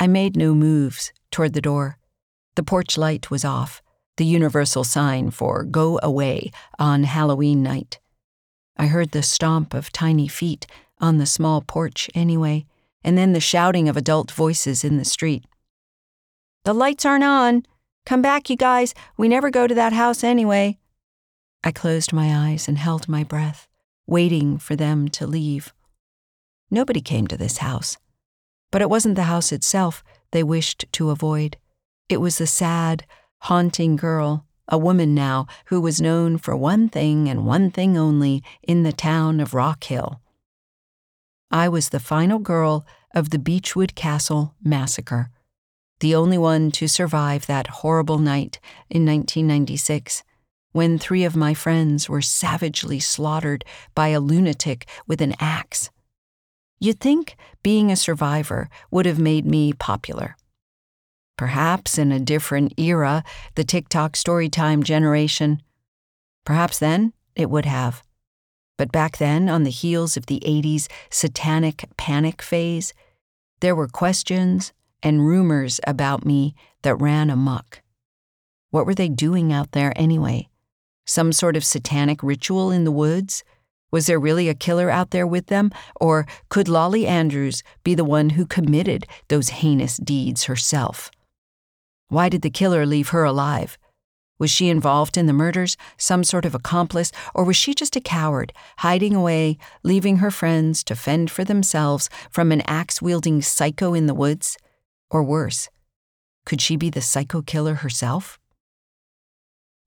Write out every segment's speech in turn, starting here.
I made no moves toward the door. The porch light was off, the universal sign for go away on Halloween night. I heard the stomp of tiny feet on the small porch anyway, and then the shouting of adult voices in the street. The lights aren't on. Come back, you guys. We never go to that house anyway. I closed my eyes and held my breath, waiting for them to leave. Nobody came to this house. But it wasn't the house itself they wished to avoid. It was the sad, haunting girl, a woman now, who was known for one thing and one thing only in the town of Rock Hill. I was the final girl of the Beechwood Castle massacre, the only one to survive that horrible night in 1996 when three of my friends were savagely slaughtered by a lunatic with an axe. You'd think being a survivor would have made me popular. Perhaps in a different era, the TikTok storytime generation. Perhaps then it would have. But back then, on the heels of the 80s satanic panic phase, there were questions and rumors about me that ran amuck. What were they doing out there anyway? Some sort of satanic ritual in the woods? Was there really a killer out there with them? Or could Lolly Andrews be the one who committed those heinous deeds herself? Why did the killer leave her alive? Was she involved in the murders, some sort of accomplice, or was she just a coward, hiding away, leaving her friends to fend for themselves from an axe wielding psycho in the woods? Or worse, could she be the psycho killer herself?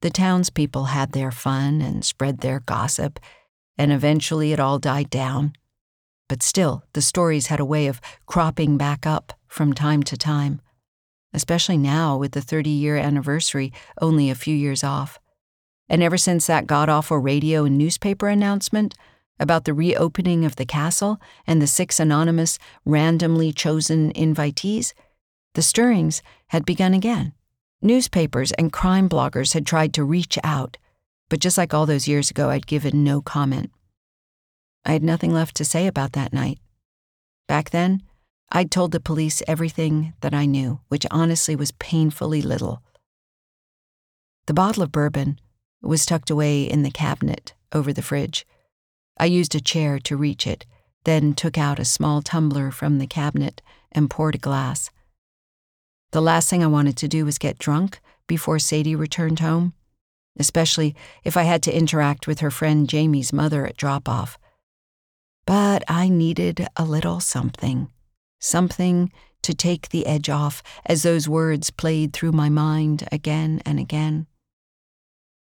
The townspeople had their fun and spread their gossip and eventually it all died down. But still, the stories had a way of cropping back up from time to time, especially now with the 30 year anniversary only a few years off. And ever since that god awful radio and newspaper announcement about the reopening of the castle and the six anonymous, randomly chosen invitees, the stirrings had begun again. Newspapers and crime bloggers had tried to reach out, but just like all those years ago, I'd given no comment. I had nothing left to say about that night. Back then, I'd told the police everything that I knew, which honestly was painfully little. The bottle of bourbon was tucked away in the cabinet over the fridge. I used a chair to reach it, then took out a small tumbler from the cabinet and poured a glass. The last thing I wanted to do was get drunk before Sadie returned home especially if I had to interact with her friend Jamie's mother at drop off. But I needed a little something, something to take the edge off as those words played through my mind again and again.